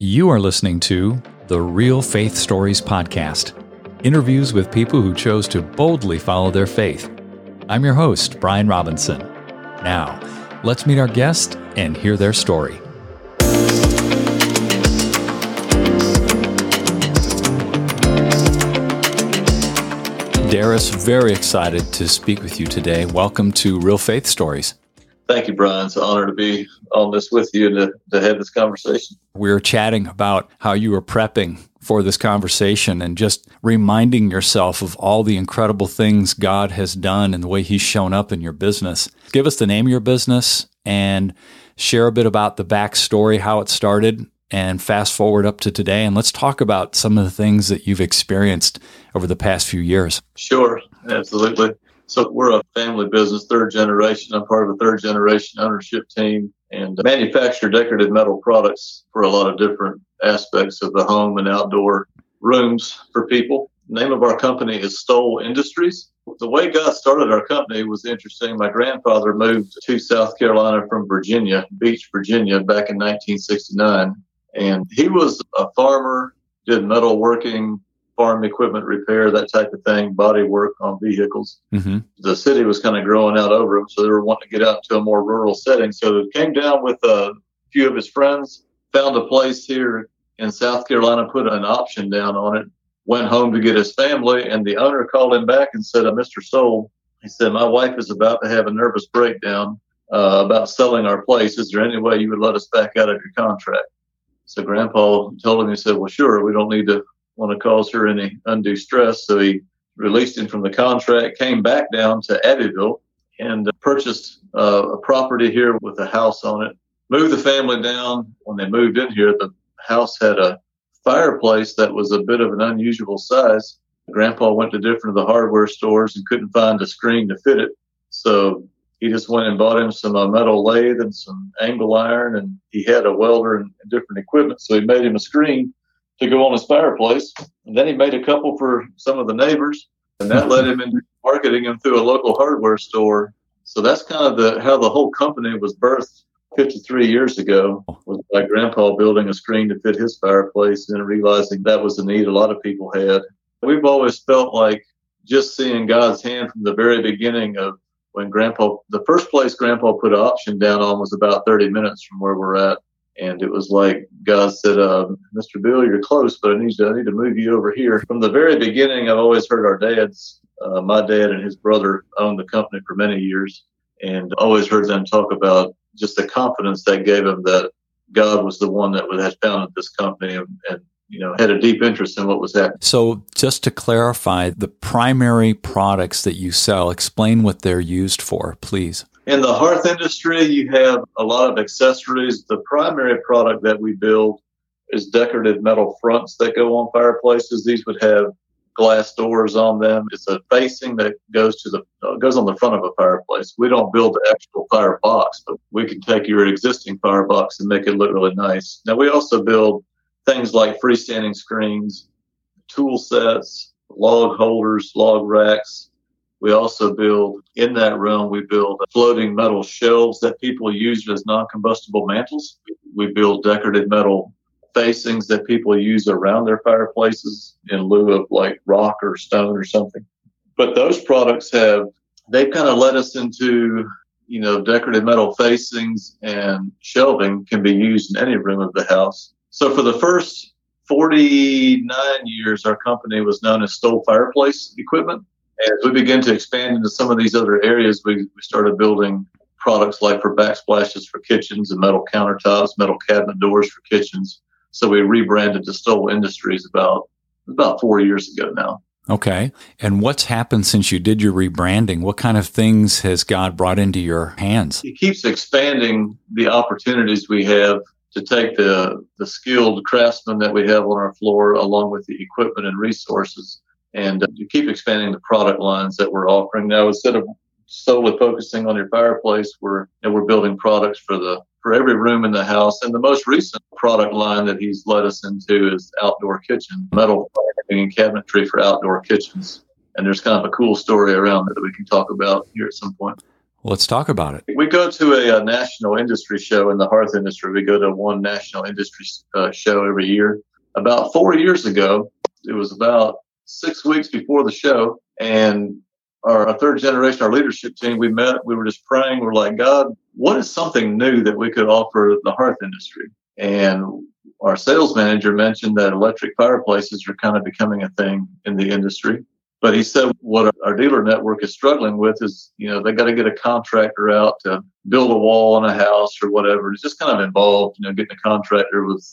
You are listening to the Real Faith Stories Podcast interviews with people who chose to boldly follow their faith. I'm your host, Brian Robinson. Now, let's meet our guest and hear their story. Darris, very excited to speak with you today. Welcome to Real Faith Stories. Thank you, Brian. It's an honor to be on this with you and to, to have this conversation. We were chatting about how you were prepping for this conversation and just reminding yourself of all the incredible things God has done and the way He's shown up in your business. Give us the name of your business and share a bit about the backstory, how it started, and fast forward up to today. And let's talk about some of the things that you've experienced over the past few years. Sure, absolutely. So we're a family business, third generation. I'm part of a third generation ownership team and manufacture decorative metal products for a lot of different aspects of the home and outdoor rooms for people. The name of our company is Stoll Industries. The way God started our company was interesting. My grandfather moved to South Carolina from Virginia, Beach, Virginia, back in 1969. And he was a farmer, did metalworking, farm equipment repair, that type of thing, body work on vehicles. Mm-hmm. The city was kind of growing out over him, so they were wanting to get out to a more rural setting. So he came down with a few of his friends, found a place here in South Carolina, put an option down on it, went home to get his family, and the owner called him back and said, uh, Mr. Stoll, he said, my wife is about to have a nervous breakdown uh, about selling our place. Is there any way you would let us back out of your contract? So Grandpa told him, he said, well, sure, we don't need to want to cause her any undue stress. So he released him from the contract, came back down to Abbeville, and purchased uh, a property here with a house on it. Moved the family down. When they moved in here, the house had a fireplace that was a bit of an unusual size. Grandpa went to different of the hardware stores and couldn't find a screen to fit it. So he just went and bought him some uh, metal lathe and some angle iron, and he had a welder and different equipment. So he made him a screen to go on his fireplace. And then he made a couple for some of the neighbors, and that led him into marketing them through a local hardware store. So that's kind of the how the whole company was birthed 53 years ago. Was my grandpa building a screen to fit his fireplace and realizing that was a need a lot of people had. We've always felt like just seeing God's hand from the very beginning of when grandpa the first place grandpa put an option down on was about 30 minutes from where we're at and it was like God said, uh, "Mr. Bill, you're close, but I need to I need to move you over here." From the very beginning, I've always heard our dads, uh, my dad and his brother, owned the company for many years, and always heard them talk about just the confidence that gave them that God was the one that had founded this company and, and you know had a deep interest in what was happening. So, just to clarify, the primary products that you sell, explain what they're used for, please. In the hearth industry, you have a lot of accessories. The primary product that we build is decorative metal fronts that go on fireplaces. These would have glass doors on them. It's a facing that goes to the uh, goes on the front of a fireplace. We don't build the actual fire box, but we can take your existing firebox and make it look really nice. Now we also build things like freestanding screens, tool sets, log holders, log racks, we also build in that realm, we build floating metal shelves that people use as non combustible mantles. We build decorative metal facings that people use around their fireplaces in lieu of like rock or stone or something. But those products have, they've kind of led us into, you know, decorative metal facings and shelving can be used in any room of the house. So for the first 49 years, our company was known as Stoll Fireplace Equipment as we begin to expand into some of these other areas, we, we started building products like for backsplashes for kitchens and metal countertops, metal cabinet doors for kitchens. So we rebranded to Stoll Industries about about four years ago now. Okay. And what's happened since you did your rebranding? What kind of things has God brought into your hands? He keeps expanding the opportunities we have to take the, the skilled craftsmen that we have on our floor along with the equipment and resources and uh, you keep expanding the product lines that we're offering now instead of solely focusing on your fireplace we're you know, we're building products for the for every room in the house and the most recent product line that he's led us into is outdoor kitchen metal and cabinetry for outdoor kitchens and there's kind of a cool story around that we can talk about here at some point Let's talk about it. We go to a, a national industry show in the hearth industry. We go to one national industry uh, show every year. About four years ago, it was about six weeks before the show, and our, our, third generation, our leadership team, we met, we were just praying. We're like, God, what is something new that we could offer the hearth industry? And our sales manager mentioned that electric fireplaces are kind of becoming a thing in the industry. But he said what our dealer network is struggling with is, you know, they got to get a contractor out to build a wall on a house or whatever. It's just kind of involved, you know, getting a contractor with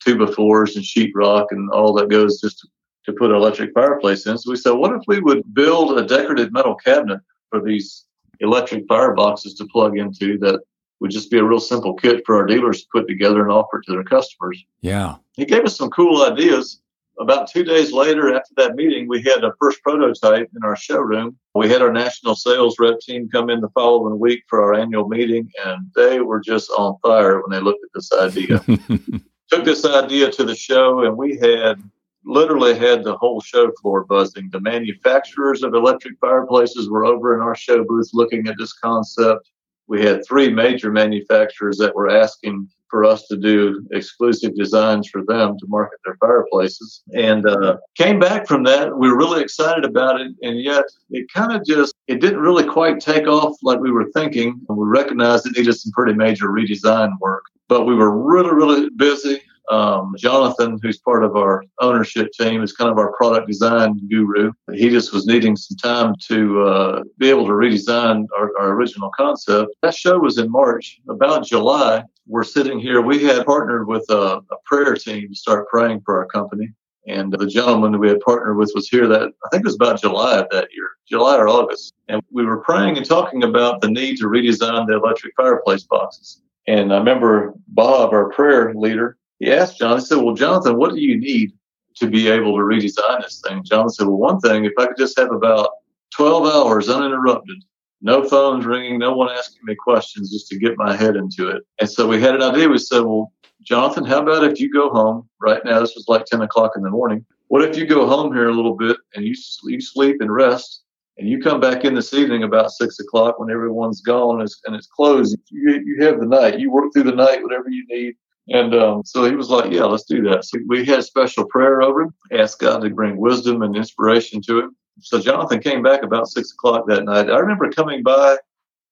two by fours and sheetrock and all that goes just to put an electric fireplace in. So we said, what if we would build a decorative metal cabinet for these electric fireboxes to plug into that would just be a real simple kit for our dealers to put together and offer to their customers. Yeah. He gave us some cool ideas. About two days later, after that meeting, we had a first prototype in our showroom. We had our national sales rep team come in the following week for our annual meeting, and they were just on fire when they looked at this idea. Took this idea to the show, and we had literally had the whole show floor buzzing. The manufacturers of electric fireplaces were over in our show booth looking at this concept. We had three major manufacturers that were asking for us to do exclusive designs for them to market their fireplaces. And uh, came back from that. We were really excited about it, and yet it kind of just it didn't really quite take off like we were thinking. We recognized it needed some pretty major redesign work. But we were really, really busy. Um, Jonathan, who's part of our ownership team, is kind of our product design guru. He just was needing some time to uh, be able to redesign our, our original concept. That show was in March. About July, we're sitting here. We had partnered with a, a prayer team to start praying for our company. And the gentleman that we had partnered with was here that I think it was about July of that year, July or August. And we were praying and talking about the need to redesign the electric fireplace boxes. And I remember Bob, our prayer leader, he asked John, he said, Well, Jonathan, what do you need to be able to redesign this thing? Jonathan said, Well, one thing, if I could just have about 12 hours uninterrupted, no phones ringing, no one asking me questions, just to get my head into it. And so we had an idea. We said, Well, Jonathan, how about if you go home right now? This was like 10 o'clock in the morning. What if you go home here a little bit and you, you sleep and rest and you come back in this evening about six o'clock when everyone's gone and it's, and it's closed. You, you have the night. You work through the night, whatever you need. And um, so he was like, Yeah, let's do that. So we had special prayer over him, asked God to bring wisdom and inspiration to him. So Jonathan came back about six o'clock that night. I remember coming by.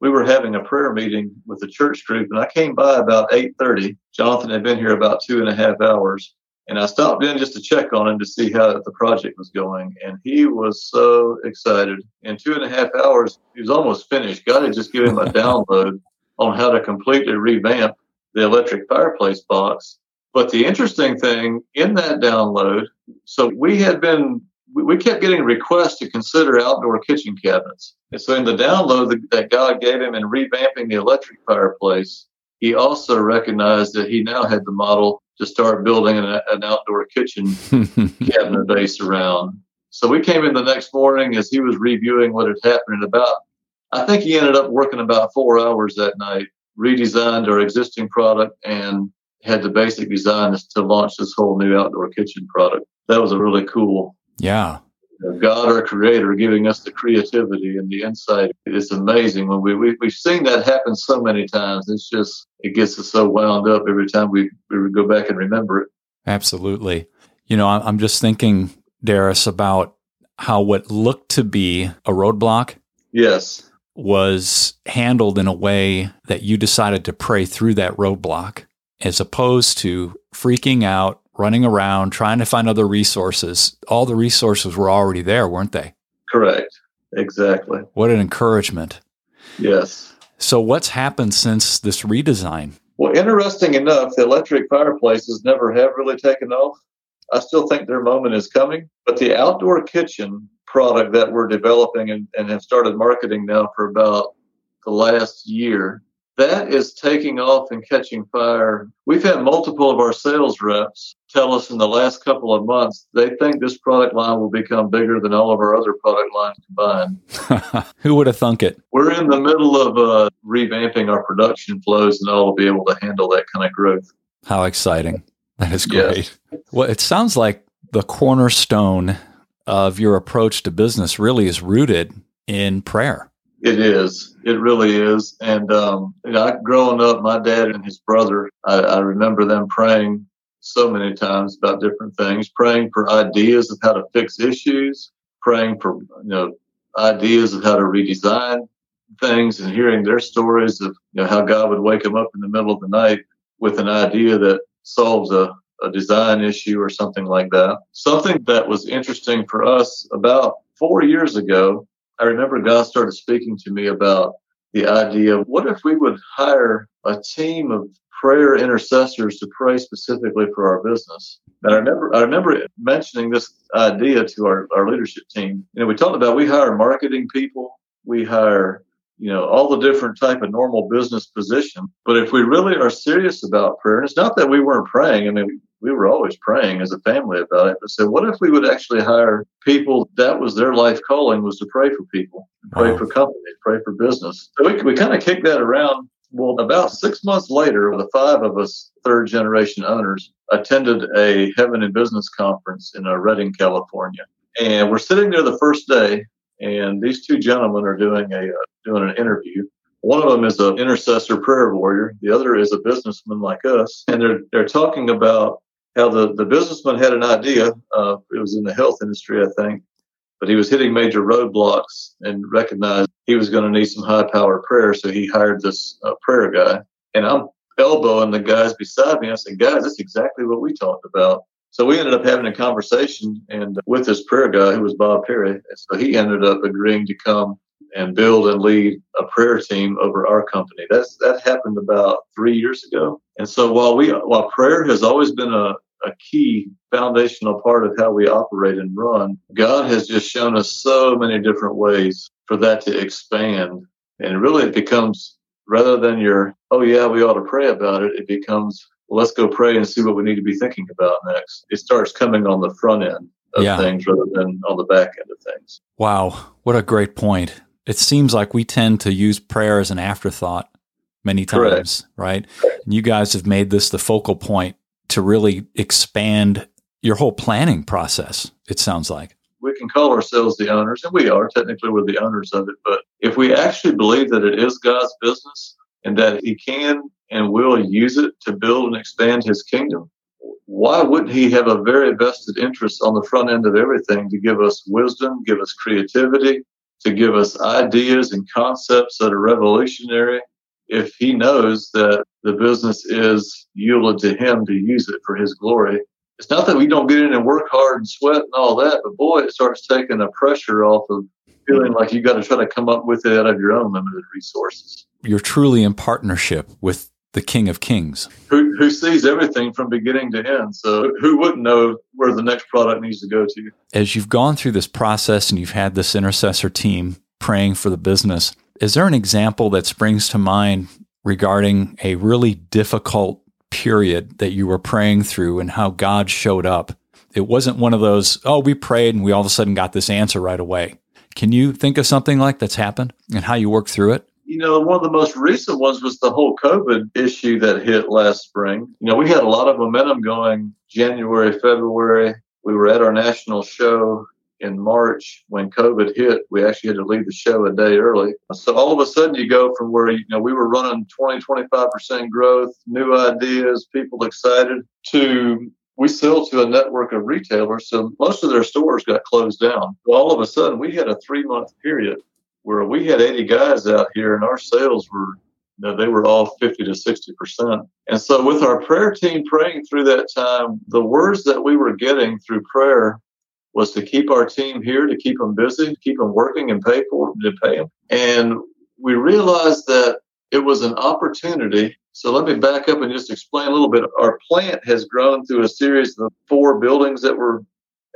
We were having a prayer meeting with the church group, and I came by about eight thirty. Jonathan had been here about two and a half hours, and I stopped in just to check on him to see how the project was going. And he was so excited. In two and a half hours, he was almost finished. God had just given him a download on how to completely revamp the electric fireplace box. But the interesting thing in that download, so we had been, we kept getting requests to consider outdoor kitchen cabinets. And so in the download that God gave him in revamping the electric fireplace, he also recognized that he now had the model to start building an, an outdoor kitchen cabinet base around. So we came in the next morning as he was reviewing what had happened in about, I think he ended up working about four hours that night redesigned our existing product and had the basic design to launch this whole new outdoor kitchen product. That was a really cool. Yeah. God, our creator, giving us the creativity and the insight. It's amazing when we, we, we've seen that happen so many times. It's just, it gets us so wound up every time we, we go back and remember it. Absolutely. You know, I'm just thinking, Darris, about how what looked to be a roadblock. Yes was handled in a way that you decided to pray through that roadblock as opposed to freaking out, running around, trying to find other resources. All the resources were already there, weren't they? Correct. Exactly. What an encouragement. Yes. So, what's happened since this redesign? Well, interesting enough, the electric fireplaces never have really taken off. I still think their moment is coming, but the outdoor kitchen product that we're developing and, and have started marketing now for about the last year. That is taking off and catching fire. We've had multiple of our sales reps tell us in the last couple of months they think this product line will become bigger than all of our other product lines combined. Who would have thunk it? We're in the middle of uh, revamping our production flows and all to be able to handle that kind of growth. How exciting! That is great. Yes. Well, it sounds like the cornerstone of your approach to business really is rooted in prayer. It is. It really is. And um, you know, I, growing up, my dad and his brother, I, I remember them praying so many times about different things, praying for ideas of how to fix issues, praying for you know ideas of how to redesign things, and hearing their stories of you know, how God would wake them up in the middle of the night with an idea that solves a, a design issue or something like that. Something that was interesting for us about four years ago I remember God started speaking to me about the idea of what if we would hire a team of prayer intercessors to pray specifically for our business. And I remember I remember mentioning this idea to our, our leadership team. You know, we talked about we hire marketing people, we hire you know all the different type of normal business position but if we really are serious about prayer and it's not that we weren't praying i mean we were always praying as a family about it. But said, what if we would actually hire people that was their life calling was to pray for people, pray wow. for companies, pray for business. So we, we kind of kicked that around. Well, about six months later, the five of us third generation owners attended a Heaven in Business conference in uh, Redding, California. And we're sitting there the first day, and these two gentlemen are doing a uh, doing an interview. One of them is an intercessor prayer warrior. The other is a businessman like us, and they're they're talking about how the, the businessman had an idea. Uh, it was in the health industry, I think, but he was hitting major roadblocks and recognized he was going to need some high power prayer. So he hired this uh, prayer guy. And I'm elbowing the guys beside me. I said, guys, that's exactly what we talked about. So we ended up having a conversation and with this prayer guy who was Bob Perry. So he ended up agreeing to come and build and lead a prayer team over our company. That's that happened about three years ago. And so while we while prayer has always been a, a key foundational part of how we operate and run, God has just shown us so many different ways for that to expand. And really it becomes rather than your, oh yeah, we ought to pray about it, it becomes well, let's go pray and see what we need to be thinking about next. It starts coming on the front end of yeah. things rather than on the back end of things. Wow, what a great point it seems like we tend to use prayer as an afterthought many times, Correct. right? And you guys have made this the focal point to really expand your whole planning process, it sounds like. We can call ourselves the owners, and we are technically we're the owners of it. But if we actually believe that it is God's business and that He can and will use it to build and expand His kingdom, why wouldn't He have a very vested interest on the front end of everything to give us wisdom, give us creativity, to give us ideas and concepts that are revolutionary if he knows that the business is yielded to him to use it for his glory. It's not that we don't get in and work hard and sweat and all that, but boy, it starts taking the pressure off of feeling like you got to try to come up with it out of your own limited resources. You're truly in partnership with the King of Kings, who, who sees everything from beginning to end. So, who wouldn't know where the next product needs to go to? As you've gone through this process and you've had this intercessor team praying for the business, is there an example that springs to mind regarding a really difficult period that you were praying through and how God showed up? It wasn't one of those, oh, we prayed and we all of a sudden got this answer right away. Can you think of something like that's happened and how you worked through it? You know, one of the most recent ones was the whole COVID issue that hit last spring. You know, we had a lot of momentum going January, February. We were at our national show in March when COVID hit. We actually had to leave the show a day early. So all of a sudden you go from where, you know, we were running 20, 25% growth, new ideas, people excited to we sell to a network of retailers. So most of their stores got closed down. All of a sudden we had a three month period where we had 80 guys out here and our sales were you know, they were all 50 to 60 percent. And so with our prayer team praying through that time the words that we were getting through prayer was to keep our team here to keep them busy keep them working and pay for them to pay them and we realized that it was an opportunity. So let me back up and just explain a little bit. Our plant has grown through a series of four buildings that were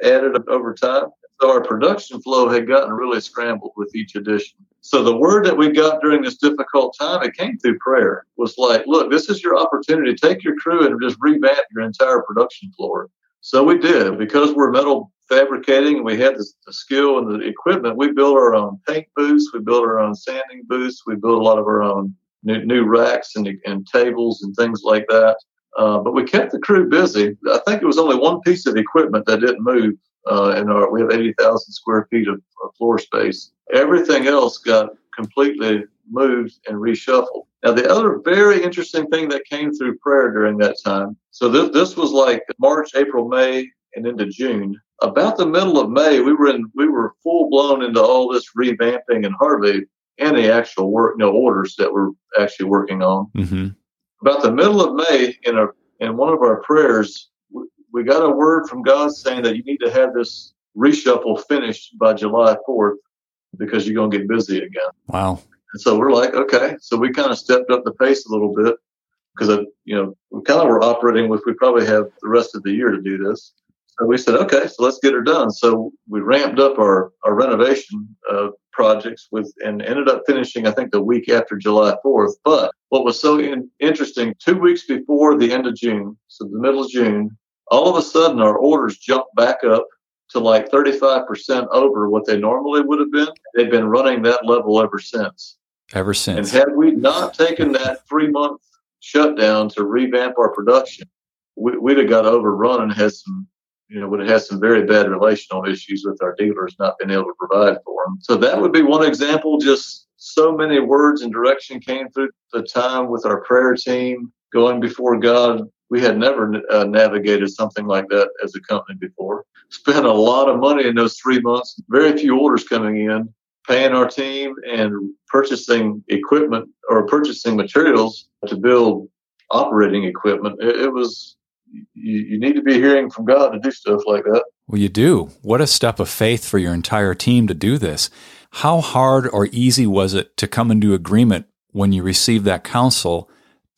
added over time so our production flow had gotten really scrambled with each edition. So the word that we got during this difficult time, it came through prayer, was like, look, this is your opportunity. Take your crew and just revamp your entire production floor. So we did. Because we're metal fabricating, and we had the, the skill and the equipment. We built our own paint booths. We built our own sanding booths. We built a lot of our own new, new racks and, and tables and things like that. Uh, but we kept the crew busy. I think it was only one piece of equipment that didn't move uh, and our, we have 80,000 square feet of, of, floor space. Everything else got completely moved and reshuffled. Now, the other very interesting thing that came through prayer during that time. So this, this was like March, April, May, and into June. About the middle of May, we were in we were full blown into all this revamping and Harvey and the actual work, you know, orders that we're actually working on. Mm-hmm. About the middle of May, in a in one of our prayers, we, got a word from God saying that you need to have this reshuffle finished by July 4th because you're going to get busy again. Wow. And so we're like, okay. So we kind of stepped up the pace a little bit because, you know, we kind of were operating with we probably have the rest of the year to do this. So we said, okay, so let's get her done. So we ramped up our, our renovation uh, projects with and ended up finishing, I think, the week after July 4th. But what was so in, interesting, two weeks before the end of June, so the middle of June, all of a sudden our orders jumped back up to like 35% over what they normally would have been. They've been running that level ever since. Ever since. And had we not taken that three month shutdown to revamp our production, we, would have got overrun and had some, you know, would have had some very bad relational issues with our dealers not being able to provide for them. So that would be one example. Just so many words and direction came through the time with our prayer team going before God we had never uh, navigated something like that as a company before. Spent a lot of money in those three months, very few orders coming in, paying our team and purchasing equipment or purchasing materials to build operating equipment. It, it was, you, you need to be hearing from God to do stuff like that. Well, you do. What a step of faith for your entire team to do this. How hard or easy was it to come into agreement when you received that counsel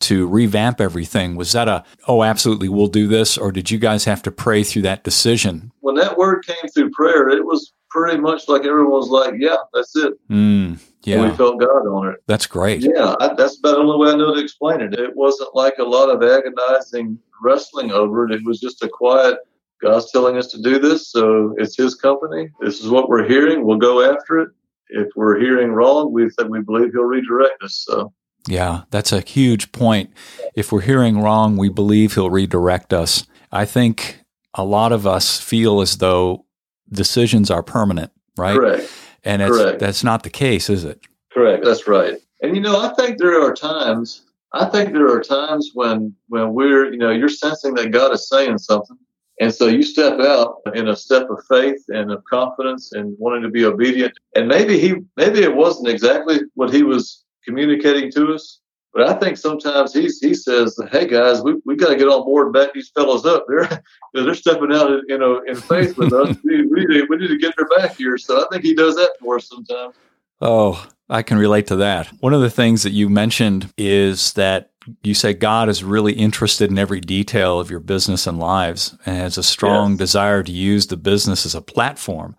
to revamp everything. Was that a, oh, absolutely, we'll do this? Or did you guys have to pray through that decision? When that word came through prayer, it was pretty much like everyone was like, yeah, that's it. Mm, yeah. And we felt God on it. That's great. Yeah, I, that's about the only way I know to explain it. It wasn't like a lot of agonizing wrestling over it. It was just a quiet, God's telling us to do this, so it's His company. This is what we're hearing. We'll go after it. If we're hearing wrong, we think we believe He'll redirect us. So yeah, that's a huge point. If we're hearing wrong, we believe he'll redirect us. I think a lot of us feel as though decisions are permanent, right? Correct. And Correct. that's not the case, is it? Correct. That's right. And you know, I think there are times I think there are times when when we're, you know, you're sensing that God is saying something. And so you step out in a step of faith and of confidence and wanting to be obedient. And maybe he maybe it wasn't exactly what he was communicating to us. But I think sometimes he's he says, "Hey guys, we, we got to get on board and back these fellows up. They're they're stepping out, in, you know, in faith with us. we, we, need to, we need to get their back here." So I think he does that for us sometimes. Oh, I can relate to that. One of the things that you mentioned is that you say God is really interested in every detail of your business and lives and has a strong yes. desire to use the business as a platform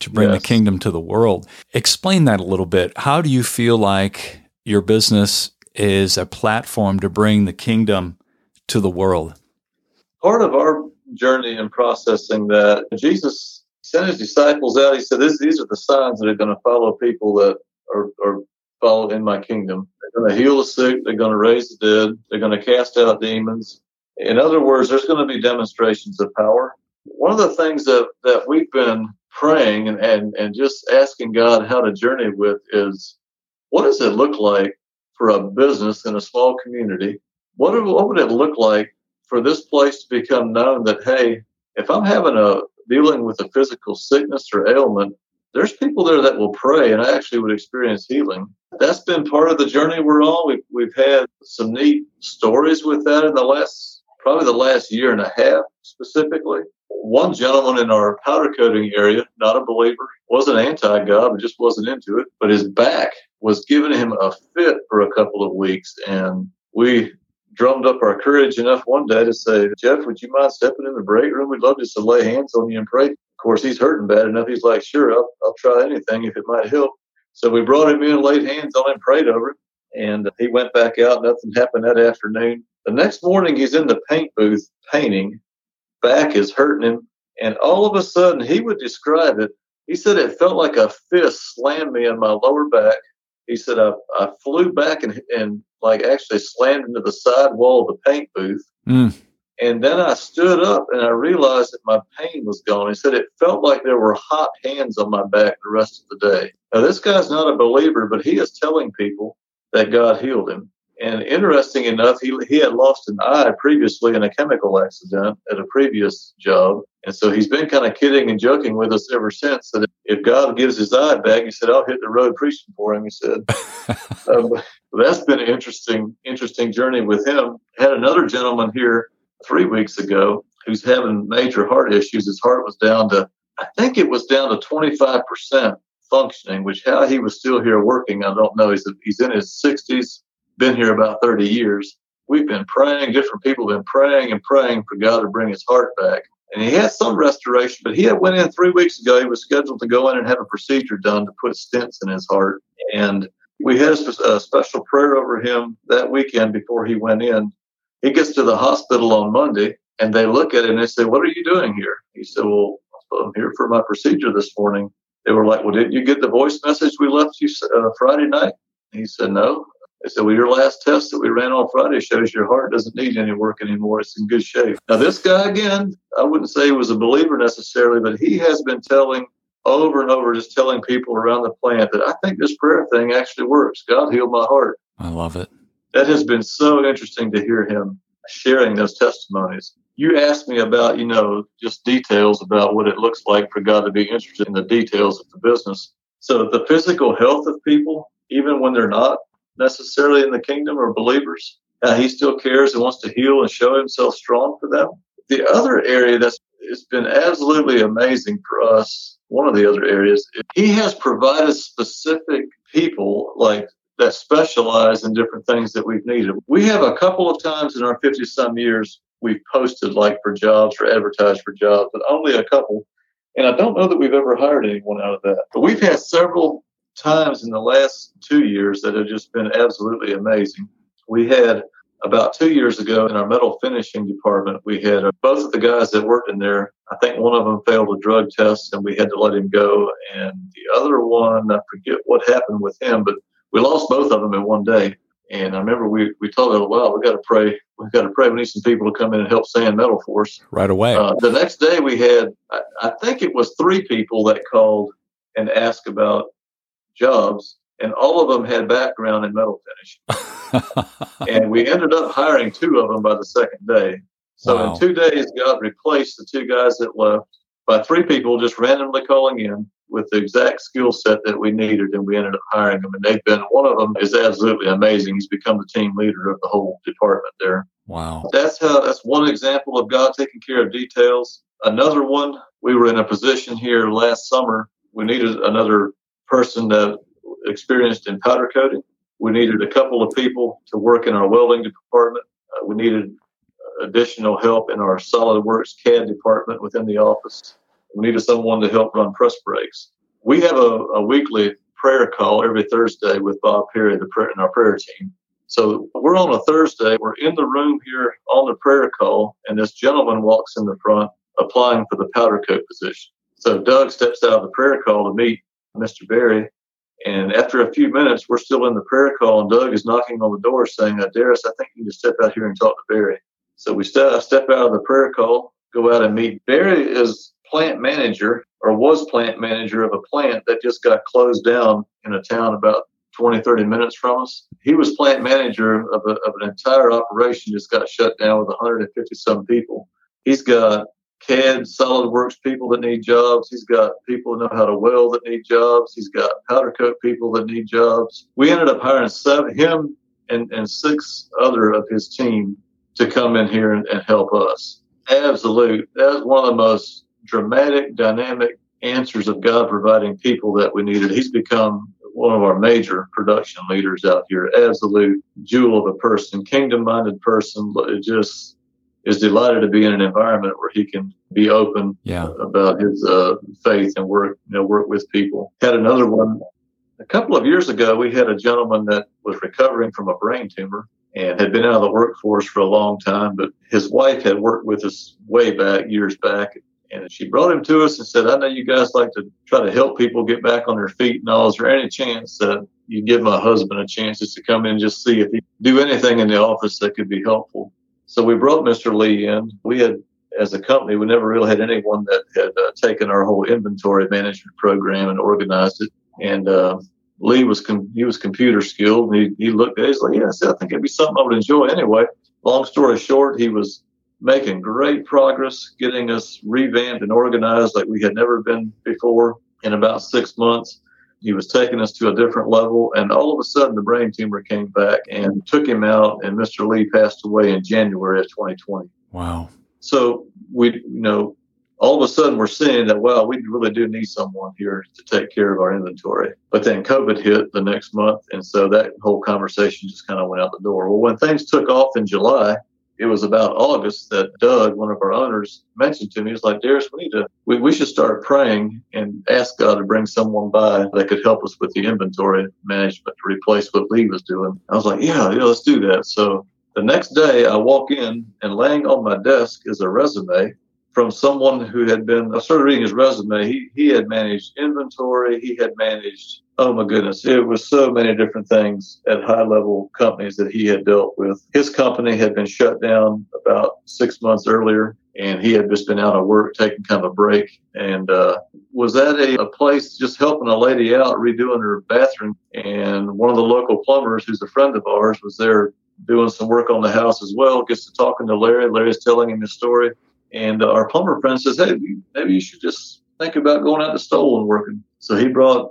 to bring yes. the kingdom to the world. Explain that a little bit. How do you feel like your business is a platform to bring the kingdom to the world? Part of our journey in processing that, Jesus sent his disciples out. He said, These are the signs that are going to follow people that are, are followed in my kingdom. They're going to heal the sick, they're going to raise the dead, they're going to cast out demons. In other words, there's going to be demonstrations of power. One of the things that, that we've been praying and, and, and just asking God how to journey with is what does it look like for a business in a small community? What, what would it look like for this place to become known that, hey, if I'm having a dealing with a physical sickness or ailment, there's people there that will pray and I actually would experience healing. That's been part of the journey we're on. We've, we've had some neat stories with that in the last, probably the last year and a half specifically one gentleman in our powder coating area, not a believer, wasn't anti God, but just wasn't into it. But his back was giving him a fit for a couple of weeks. And we drummed up our courage enough one day to say, Jeff, would you mind stepping in the break room? We'd love just to lay hands on you and pray. Of course, he's hurting bad enough. He's like, sure, I'll, I'll try anything if it might help. So we brought him in, laid hands on him, prayed over him. And he went back out. Nothing happened that afternoon. The next morning, he's in the paint booth painting back is hurting him. And all of a sudden, he would describe it. He said it felt like a fist slammed me in my lower back. He said I, I flew back and, and like actually slammed into the side wall of the paint booth. Mm. And then I stood up and I realized that my pain was gone. He said it felt like there were hot hands on my back the rest of the day. Now, this guy's not a believer, but he is telling people that God healed him. And interesting enough, he, he had lost an eye previously in a chemical accident at a previous job. And so he's been kind of kidding and joking with us ever since that if God gives his eye back, he said, I'll hit the road preaching for him. He said, um, that's been an interesting, interesting journey with him. Had another gentleman here three weeks ago who's having major heart issues. His heart was down to, I think it was down to 25% functioning, which how he was still here working, I don't know. He's, he's in his 60s been here about 30 years. We've been praying, different people have been praying and praying for God to bring his heart back. And he had some restoration, but he went in three weeks ago. He was scheduled to go in and have a procedure done to put stents in his heart. And we had a, a special prayer over him that weekend before he went in. He gets to the hospital on Monday and they look at him and they say, What are you doing here? He said, Well, I'm here for my procedure this morning. They were like, Well, didn't you get the voice message we left you uh, Friday night? He said, No. They said, Well, your last test that we ran on Friday shows your heart doesn't need any work anymore. It's in good shape. Now, this guy, again, I wouldn't say he was a believer necessarily, but he has been telling over and over, just telling people around the plant that I think this prayer thing actually works. God healed my heart. I love it. That has been so interesting to hear him sharing those testimonies. You asked me about, you know, just details about what it looks like for God to be interested in the details of the business. So the physical health of people, even when they're not necessarily in the kingdom or believers. Uh, he still cares and wants to heal and show himself strong for them. The other area that's it's been absolutely amazing for us. One of the other areas, he has provided specific people like that specialize in different things that we've needed. We have a couple of times in our 50 some years we've posted like for jobs or advertised for jobs, but only a couple. And I don't know that we've ever hired anyone out of that. But we've had several times in the last two years that have just been absolutely amazing. We had about two years ago in our metal finishing department, we had uh, both of the guys that worked in there. I think one of them failed a drug test and we had to let him go. And the other one, I forget what happened with him, but we lost both of them in one day. And I remember we, we told them, well, we got to pray. We've got to pray. We need some people to come in and help sand metal for us. Right away. Uh, the next day we had, I, I think it was three people that called and asked about jobs, and all of them had background in metal finishing. and we ended up hiring two of them by the second day. So wow. in two days, God replaced the two guys that left by three people just randomly calling in with the exact skill set that we needed, and we ended up hiring them. And they've been one of them is absolutely amazing. He's become the team leader of the whole department there. Wow, that's how that's one example of God taking care of details. Another one, we were in a position here last summer. We needed another person that experienced in powder coating. We needed a couple of people to work in our welding department. Uh, we needed additional help in our SolidWorks CAD department within the office. We needed someone to help run press brakes. We have a, a weekly prayer call every Thursday with Bob Perry, the prayer, in our prayer team. So we're on a Thursday. We're in the room here on the prayer call, and this gentleman walks in the front applying for the powder coat position. So Doug steps out of the prayer call to meet Mr. Barry. And after a few minutes, we're still in the prayer call, and Doug is knocking on the door saying, uh, Darius, I think you need to step out here and talk to Barry. So we step, step out of the prayer call, go out and meet. Barry is plant manager or was plant manager of a plant that just got closed down in a town about 20, 30 minutes from us. He was plant manager of, a, of an entire operation just got shut down with 150 some people. He's got CAD, SolidWorks people that need jobs. He's got people that know how to weld that need jobs. He's got powder coat people that need jobs. We ended up hiring seven, him and, and six other of his team to come in here and, and help us. Absolute. That was one of the most dramatic, dynamic answers of God providing people that we needed. He's become one of our major production leaders out here. Absolute jewel of a person, kingdom minded person. Just is delighted to be in an environment where he can be open yeah. about his uh, faith and work, you know, work with people. Had another one a couple of years ago. We had a gentleman that was recovering from a brain tumor and had been out of the workforce for a long time, but his wife had worked with us way back, years back. And she brought him to us and said, I know you guys like to try to help people get back on their feet and all. Is there any chance that you give my husband a chance just to come in and just see if he do anything in the office that could be helpful? So we brought Mr. Lee in. We had, as a company, we never really had anyone that had uh, taken our whole inventory management program and organized it. And uh, Lee was com- he was computer skilled. He, he looked at it, he's like, yeah, I think it'd be something I would enjoy anyway. Long story short, he was making great progress, getting us revamped and organized like we had never been before in about six months. He was taking us to a different level, and all of a sudden, the brain tumor came back and took him out. And Mr. Lee passed away in January of 2020. Wow. So we, you know, all of a sudden we're seeing that wow, we really do need someone here to take care of our inventory. But then COVID hit the next month, and so that whole conversation just kind of went out the door. Well, when things took off in July, it was about August that Doug, one of our owners, mentioned to me. He was like, Darius, we need to, we, we should start praying and ask God to bring someone by that could help us with the inventory management to replace what Lee was doing. I was like, yeah, yeah, let's do that. So the next day I walk in and laying on my desk is a resume from someone who had been, I started reading his resume. He, he had managed inventory. He had managed, oh my goodness, it was so many different things at high level companies that he had dealt with. His company had been shut down about six months earlier and he had just been out of work taking kind of a break. And uh, was at a, a place just helping a lady out redoing her bathroom? And one of the local plumbers who's a friend of ours was there doing some work on the house as well gets to talking to larry. Larry's telling him his story. And uh, our plumber friend says, hey, maybe you should just think about going out to Stoll and working. So he brought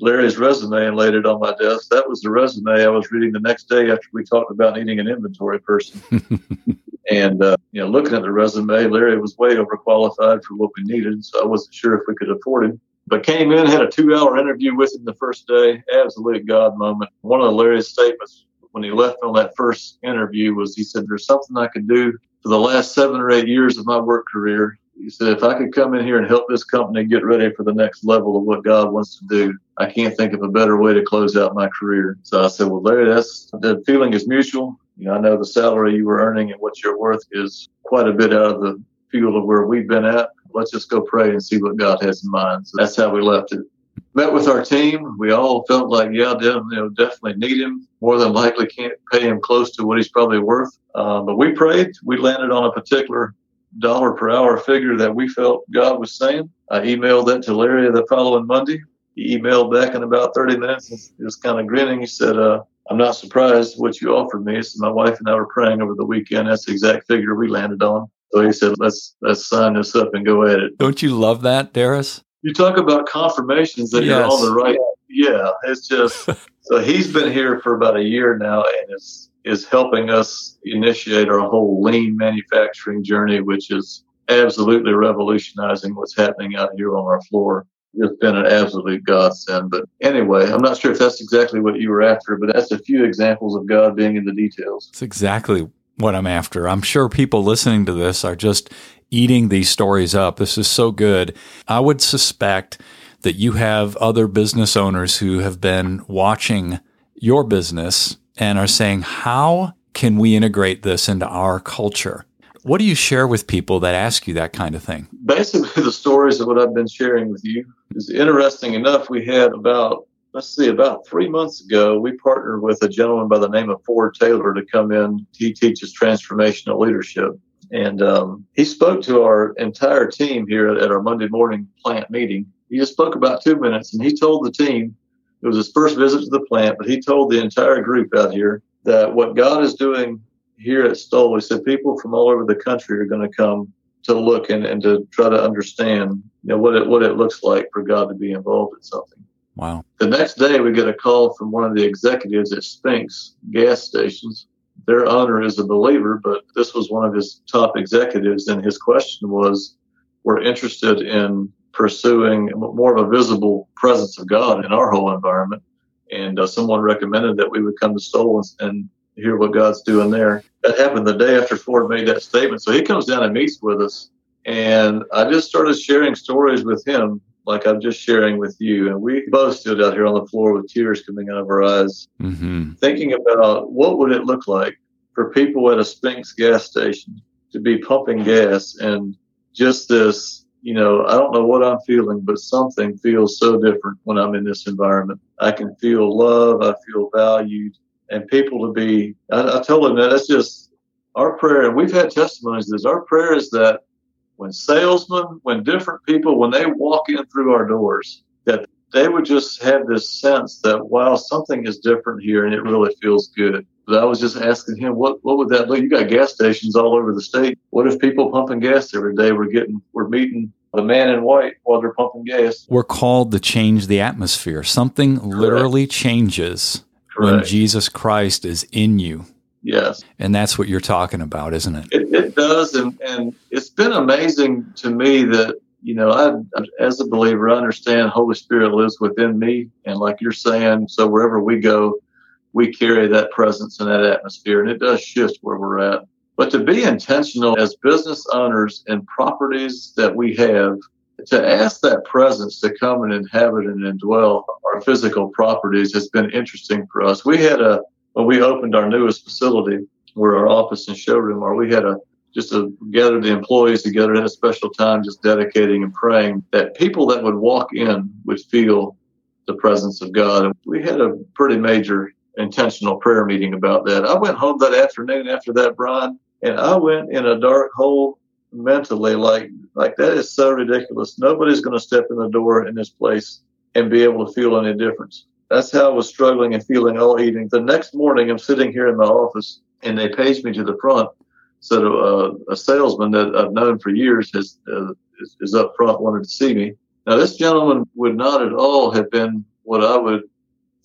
Larry's resume and laid it on my desk. That was the resume I was reading the next day after we talked about needing an inventory person. and, uh, you know, looking at the resume, Larry was way overqualified for what we needed. So I wasn't sure if we could afford him. But came in, had a two hour interview with him the first day. Absolute God moment. One of Larry's statements when he left on that first interview was he said, There's something I can do for the last seven or eight years of my work career. He said, if I could come in here and help this company get ready for the next level of what God wants to do, I can't think of a better way to close out my career. So I said, well, Larry, that's the feeling is mutual. You know, I know the salary you were earning and what you're worth is quite a bit out of the field of where we've been at. Let's just go pray and see what God has in mind. So that's how we left it met with our team. We all felt like, yeah, know, definitely need him. More than likely can't pay him close to what he's probably worth. Uh, but we prayed. We landed on a particular dollar per hour figure that we felt God was saying. I emailed that to Larry the following Monday. He emailed back in about 30 minutes and he was kind of grinning. He said, uh, I'm not surprised what you offered me. So my wife and I were praying over the weekend. That's the exact figure we landed on. So he said, let's, let's sign this up and go at it. Don't you love that, Darius? you talk about confirmations that yes. you're on the right. Yeah, it's just so he's been here for about a year now and is is helping us initiate our whole lean manufacturing journey, which is absolutely revolutionizing what's happening out here on our floor. It's been an absolute godsend. But anyway, I'm not sure if that's exactly what you were after, but that's a few examples of God being in the details. It's exactly what I'm after. I'm sure people listening to this are just eating these stories up. This is so good. I would suspect that you have other business owners who have been watching your business and are saying, how can we integrate this into our culture? What do you share with people that ask you that kind of thing? Basically, the stories of what I've been sharing with you is interesting enough. We had about, let's see, about three months ago, we partnered with a gentleman by the name of Ford Taylor to come in. He teaches transformational leadership. And um, he spoke to our entire team here at, at our Monday morning plant meeting. He just spoke about two minutes and he told the team, it was his first visit to the plant, but he told the entire group out here that what God is doing here at Stoll, he said people from all over the country are going to come to look and, and to try to understand you know, what it what it looks like for God to be involved in something. Wow. The next day we get a call from one of the executives at Spinx gas stations their owner is a believer, but this was one of his top executives, and his question was, "We're interested in pursuing more of a visible presence of God in our whole environment." And uh, someone recommended that we would come to Stoll and hear what God's doing there. That happened the day after Ford made that statement. So he comes down and meets with us, and I just started sharing stories with him like I'm just sharing with you. And we both stood out here on the floor with tears coming out of our eyes, mm-hmm. thinking about what would it look like for people at a Spinx gas station to be pumping gas and just this, you know, I don't know what I'm feeling, but something feels so different when I'm in this environment. I can feel love. I feel valued and people to be, I, I them that that's just, our prayer, and we've had testimonies is our prayer is that when salesmen, when different people, when they walk in through our doors, that they would just have this sense that wow, something is different here, and it really feels good. But I was just asking him, what what would that look? You got gas stations all over the state. What if people pumping gas every day were getting were meeting the man in white while they're pumping gas? We're called to change the atmosphere. Something Correct. literally changes Correct. when Jesus Christ is in you. Yes. And that's what you're talking about, isn't it? It, it does. And, and it's been amazing to me that, you know, I, as a believer, I understand Holy Spirit lives within me. And like you're saying, so wherever we go, we carry that presence and that atmosphere. And it does shift where we're at. But to be intentional as business owners and properties that we have, to ask that presence to come and inhabit and indwell our physical properties has been interesting for us. We had a when we opened our newest facility, where our office and showroom are, we had a just to gather the employees together at a special time, just dedicating and praying that people that would walk in would feel the presence of God. And we had a pretty major intentional prayer meeting about that. I went home that afternoon after that, Brian, and I went in a dark hole mentally, like like that is so ridiculous. Nobody's going to step in the door in this place and be able to feel any difference. That's how I was struggling and feeling all evening. The next morning, I'm sitting here in my office, and they paged me to the front. So uh, a salesman that I've known for years has uh, is, is up front, wanted to see me. Now, this gentleman would not at all have been what I would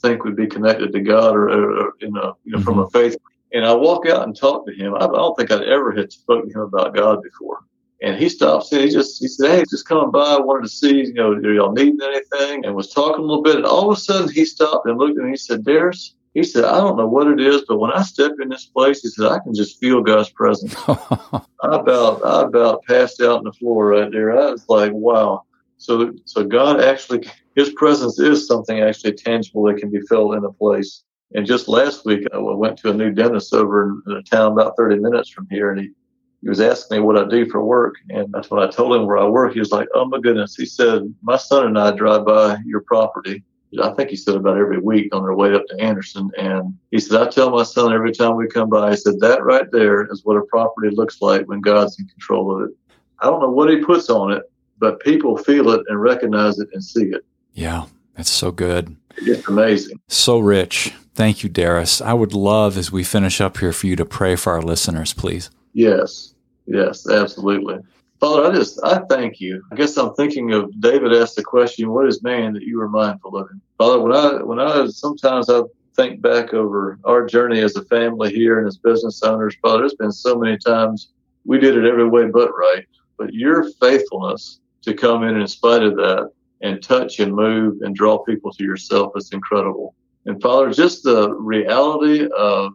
think would be connected to God or, or, or you know, you know, mm-hmm. from a faith. And I walk out and talk to him. I, I don't think I'd ever had spoken to him about God before. And he stops and he just he said, Hey, just coming by, I wanted to see, you know, do y'all need anything? And was talking a little bit. And all of a sudden he stopped and looked at me and he said, Darius, he said, I don't know what it is, but when I step in this place, he said, I can just feel God's presence. I about I about passed out on the floor right there. I was like, wow. So so God actually his presence is something actually tangible that can be felt in a place. And just last week, I went to a new dentist over in a town about 30 minutes from here, and he he was asking me what I do for work. And that's when I told him where I work. He was like, Oh my goodness. He said, My son and I drive by your property. I think he said about every week on their way up to Anderson. And he said, I tell my son every time we come by, I said, that right there is what a property looks like when God's in control of it. I don't know what he puts on it, but people feel it and recognize it and see it. Yeah, that's so good. It's amazing. So rich. Thank you, Darius. I would love, as we finish up here, for you to pray for our listeners, please. Yes. Yes, absolutely. Father, I just I thank you. I guess I'm thinking of David asked the question, "What is man that you are mindful of him?" Father, when I when I sometimes I think back over our journey as a family here and as business owners, Father, there's been so many times we did it every way but right. But your faithfulness to come in in spite of that and touch and move and draw people to yourself is incredible. And Father, just the reality of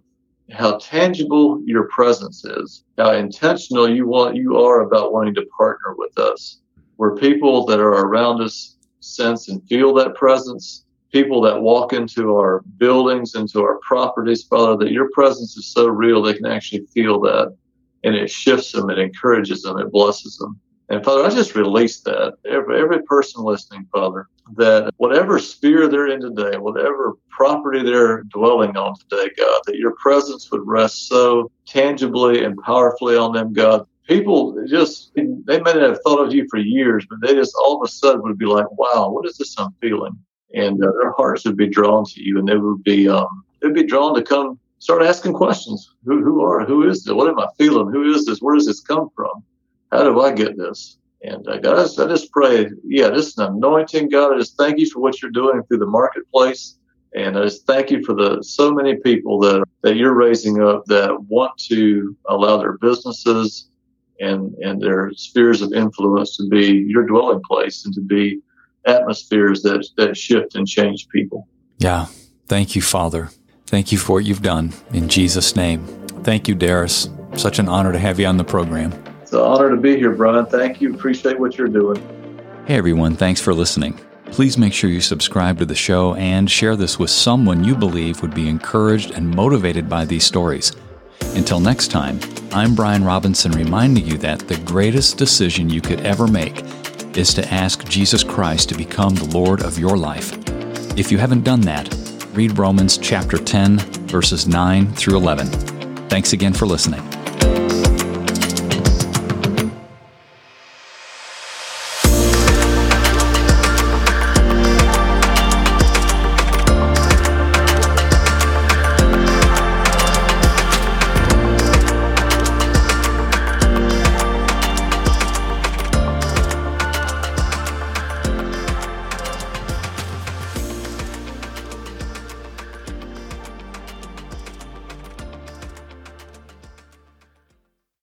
how tangible your presence is, how intentional you want you are about wanting to partner with us. Where people that are around us sense and feel that presence, people that walk into our buildings, into our properties, Father, that your presence is so real they can actually feel that. And it shifts them, it encourages them, it blesses them. And Father, I just release that. Every, every person listening, Father, that whatever sphere they're in today, whatever property they're dwelling on today, God, that your presence would rest so tangibly and powerfully on them, God. People just, they may not have thought of you for years, but they just all of a sudden would be like, wow, what is this I'm feeling? And uh, their hearts would be drawn to you and they would be, um, they'd be drawn to come start asking questions. Who, who are, who is this? What am I feeling? Who is this? Where does this come from? How do I get this? And uh, God, I just, I just pray, yeah, just an anointing, God. I just thank you for what you're doing through the marketplace. And I just thank you for the so many people that that you're raising up that want to allow their businesses and and their spheres of influence to be your dwelling place and to be atmospheres that that shift and change people. Yeah. Thank you, Father. Thank you for what you've done in Jesus' name. Thank you, Darius. Such an honor to have you on the program. It's an honor to be here, Brian. Thank you. Appreciate what you're doing. Hey, everyone. Thanks for listening. Please make sure you subscribe to the show and share this with someone you believe would be encouraged and motivated by these stories. Until next time, I'm Brian Robinson reminding you that the greatest decision you could ever make is to ask Jesus Christ to become the Lord of your life. If you haven't done that, read Romans chapter 10, verses 9 through 11. Thanks again for listening.